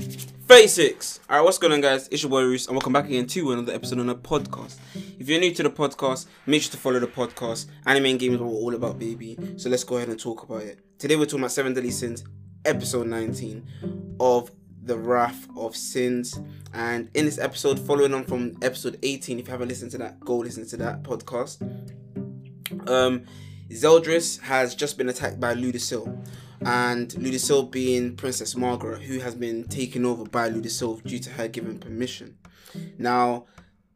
36. Alright, what's going on, guys? It's your boy Roos, and welcome back again to another episode on the podcast. If you're new to the podcast, make sure to follow the podcast. Anime and games are all about, baby. So let's go ahead and talk about it. Today, we're talking about Seven Deadly Sins, episode 19 of The Wrath of Sins. And in this episode, following on from episode 18, if you haven't listened to that, go listen to that podcast. Um, Zeldris has just been attacked by Ludociel and Ludociel being Princess Margaret, who has been taken over by Ludociel due to her giving permission. Now,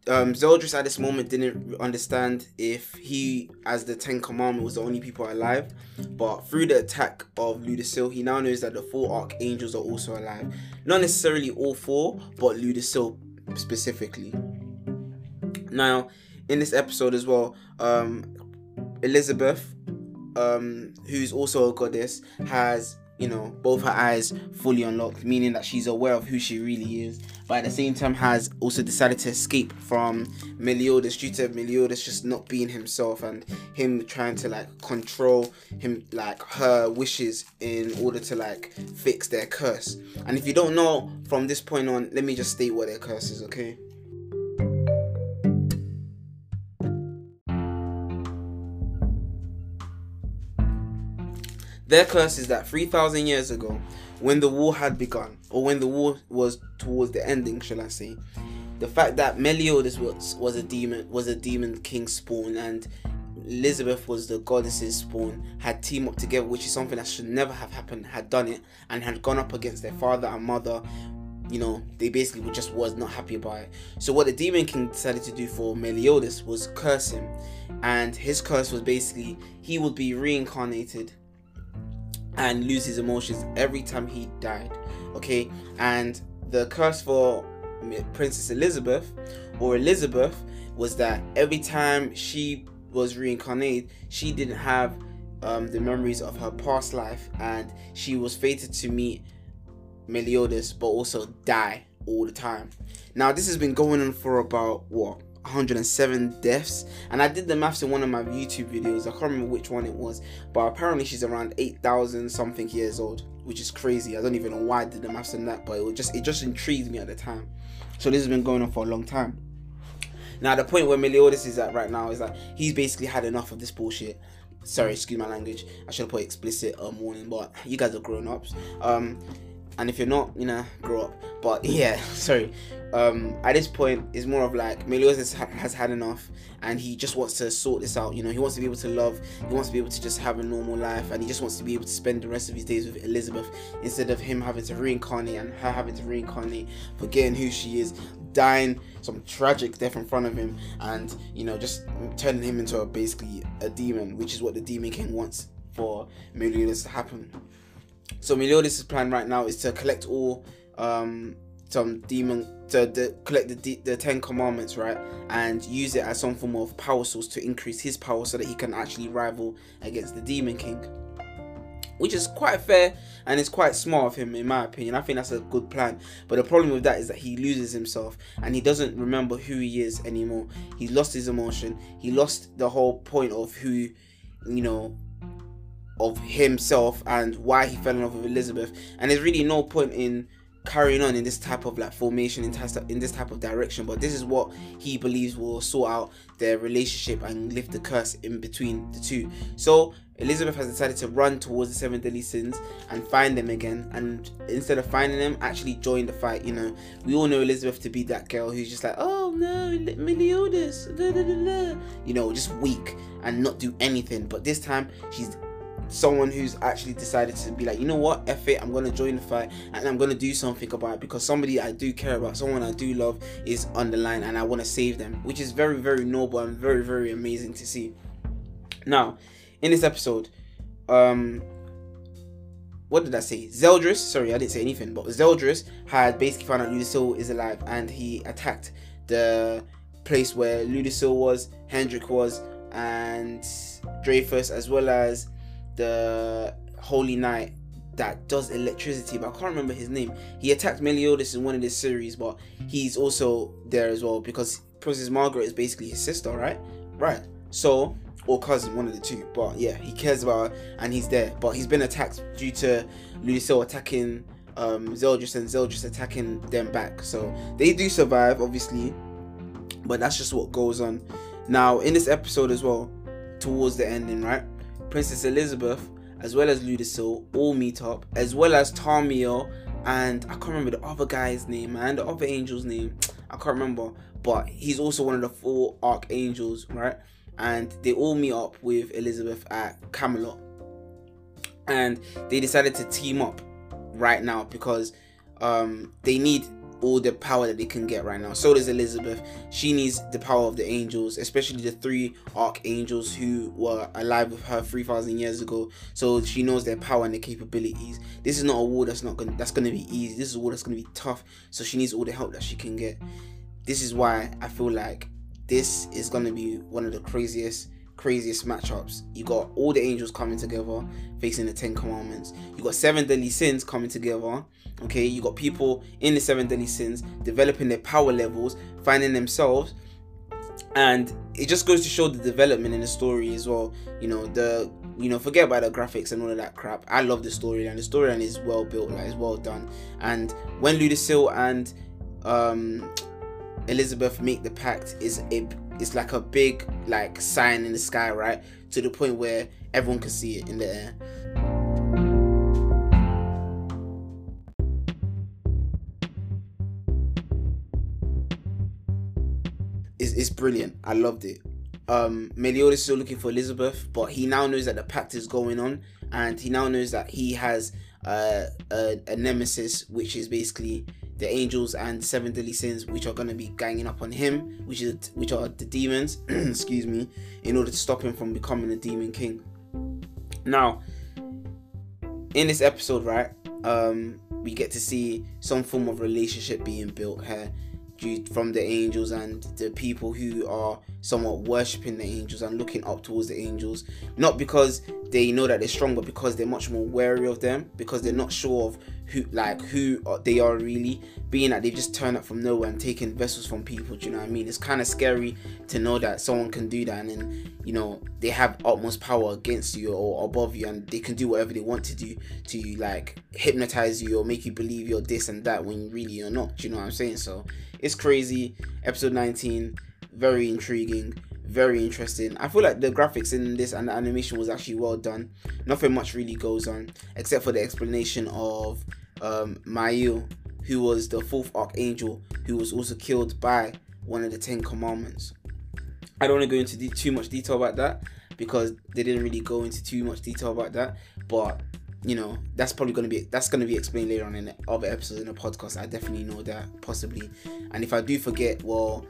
um, Zeldris at this moment didn't understand if he, as the Ten Commandment, was the only people alive, but through the attack of Ludociel, he now knows that the four archangels are also alive. Not necessarily all four, but Ludociel specifically. Now, in this episode as well, um, Elizabeth um, who's also a goddess, has you know both her eyes fully unlocked, meaning that she's aware of who she really is, but at the same time has also decided to escape from Meliodas due to Meliodas just not being himself and him trying to like control him like her wishes in order to like fix their curse. And if you don't know from this point on, let me just state what their curse is, okay? Their curse is that 3,000 years ago, when the war had begun, or when the war was towards the ending, shall I say, the fact that Meliodas was, was a demon was a demon king spawn and Elizabeth was the goddess's spawn had teamed up together, which is something that should never have happened, had done it and had gone up against their father and mother. You know, they basically just was not happy about it. So what the demon king decided to do for Meliodas was curse him. And his curse was basically he would be reincarnated and lose his emotions every time he died. Okay, and the curse for Princess Elizabeth or Elizabeth was that every time she was reincarnated, she didn't have um, the memories of her past life, and she was fated to meet Meliodas, but also die all the time. Now, this has been going on for about what 107 deaths. And i did the maths in one of my youtube videos. I can't remember which one it was but apparently she's around 8000 something years old which is crazy. I don't even know why i did the maths in that but it just it just intrigued me at the time. So this has been going on for a long time. Now the point where meliodas is at right now is that he's basically had enough of this bullshit. Sorry excuse my language. I should have put explicit um, warning but you guys are grown-ups. Um and if you're not you know grow up. But yeah sorry. Um, at this point is more of like Meliodas has, has had enough. And he just wants to sort this out. You know, he wants to be able to love, he wants to be able to just have a normal life, and he just wants to be able to spend the rest of his days with Elizabeth instead of him having to reincarnate and her having to reincarnate, forgetting who she is, dying some tragic death in front of him, and you know, just turning him into a, basically a demon, which is what the Demon King wants for Meliodas to happen. So Meliodas' plan right now is to collect all um, some demon to, to collect the, the Ten Commandments, right, and use it as some form of power source to increase his power so that he can actually rival against the Demon King. Which is quite fair and it's quite smart of him, in my opinion. I think that's a good plan. But the problem with that is that he loses himself and he doesn't remember who he is anymore. He lost his emotion. He lost the whole point of who, you know, of himself and why he fell in love with Elizabeth. And there's really no point in carrying on in this type of like formation in, in this type of direction. But this is what he believes will sort out their relationship and lift the curse in between the two. So elizabeth has decided to run towards the seven deadly sins and find them again. And instead of finding them actually join the fight you know. We all know elizabeth to be that girl who's just like oh no meliodas you know just weak and not do anything. But this time she's someone who's actually decided to be like, you know what, F it, I'm gonna join the fight and I'm gonna do something about it because somebody I do care about, someone I do love is on the line and I want to save them, which is very, very noble and very, very amazing to see. Now, in this episode, um, what did I say? Zeldris, sorry, I didn't say anything, but Zeldris had basically found out Ludociel is alive and he attacked the place where Ludociel was, Hendrik was, and Dreyfus, as well as the Holy Knight that does electricity, but I can't remember his name. He attacked Meliodas in one of this series, but he's also there as well because Princess Margaret is basically his sister, right? Right. So, or cousin, one of the two. But yeah, he cares about her and he's there. But he's been attacked due to Lucille attacking um, Zeldris and Zeldris attacking them back. So they do survive, obviously, but that's just what goes on. Now, in this episode as well, towards the ending, right? Princess Elizabeth, as well as Ludociel, all meet up, as well as Tarmiel and I can't remember the other guy's name, man, the other angel's name. I can't remember, but he's also one of the four archangels, right? And they all meet up with Elizabeth at Camelot, and they decided to team up right now because um, they need all the power that they can get right now. So does Elizabeth. She needs the power of the angels, especially the three archangels who were alive with her 3000 years ago. So she knows their power and their capabilities. This is not a war that's not gonna, that's going to be easy. This is a war that's going to be tough. So she needs all the help that she can get. This is why I feel like this is going to be one of the craziest craziest matchups. You got all the angels coming together facing the Ten Commandments. You got seven deadly sins coming together. Okay, you got people in the seven deadly sins developing their power levels, finding themselves, and it just goes to show the development in the story as well. You know, the you know, forget about the graphics and all of that crap. I love the storyline. The storyline is well built, like it's well done. And when Ludociel and um Elizabeth make the pact is a it's like a big like sign in the sky, right? To the point where everyone can see it in the air. Brilliant. I loved it. Um, Meliodas is still looking for Elizabeth, but he now knows that the pact is going on, and he now knows that he has uh, a, a nemesis, which is basically the angels and seven deadly sins which are going to be ganging up on him which is which are the demons excuse me in order to stop him from becoming a demon king now in this episode right um we get to see some form of relationship being built here from the angels and the people who are somewhat worshipping the angels and looking up towards the angels. Not because they know that they're strong but because they're much more wary of them because they're not sure of who like who uh, they are really. Being that they've just turned up from nowhere and taken vessels from people do you know what i mean? It's kind of scary to know that someone can do that and then you know they have utmost power against you or above you and they can do whatever they want to do to you, like hypnotize you or make you believe you're this and that when really you're not do you know what i'm saying? So it's crazy. Episode 19 very intriguing very interesting. I feel like the graphics in this and the animation was actually well done. Nothing much really goes on except for the explanation of um, Mael, who was the fourth archangel, who was also killed by one of the Ten Commandments. I don't want to go into de- too much detail about that because they didn't really go into too much detail about that. But you know, that's probably gonna be that's gonna be explained later on in other episodes in the podcast. I definitely know that possibly. And if I do forget, well,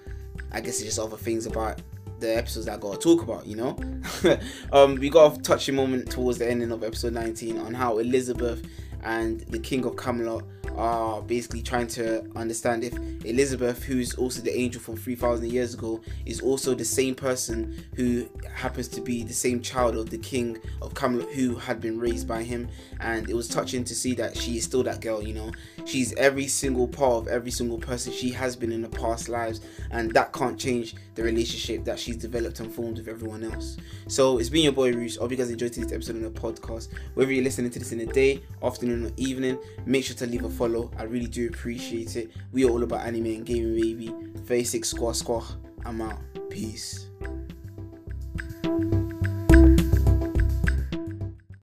I guess it's just other things about the episodes that I gotta talk about, you know. um, we got a touching moment towards the ending of episode 19 on how Elizabeth and the King of Camelot are basically trying to understand if Elizabeth, who's also the angel from 3000 years ago, is also the same person who happens to be the same child of the King of Camelot who had been raised by him. And it was touching to see that she is still that girl, you know. She's every single part of every single person she has been in the past lives, and that can't change the relationship that she's developed and formed with everyone else. So it's been your boy Roos. Hope you guys enjoyed this episode of the podcast. Whether you're listening to this in the day, afternoon, or evening, make sure to leave a follow. I really do appreciate it. We are all about anime and gaming, baby. 36 squaw squaw. I'm out. Peace.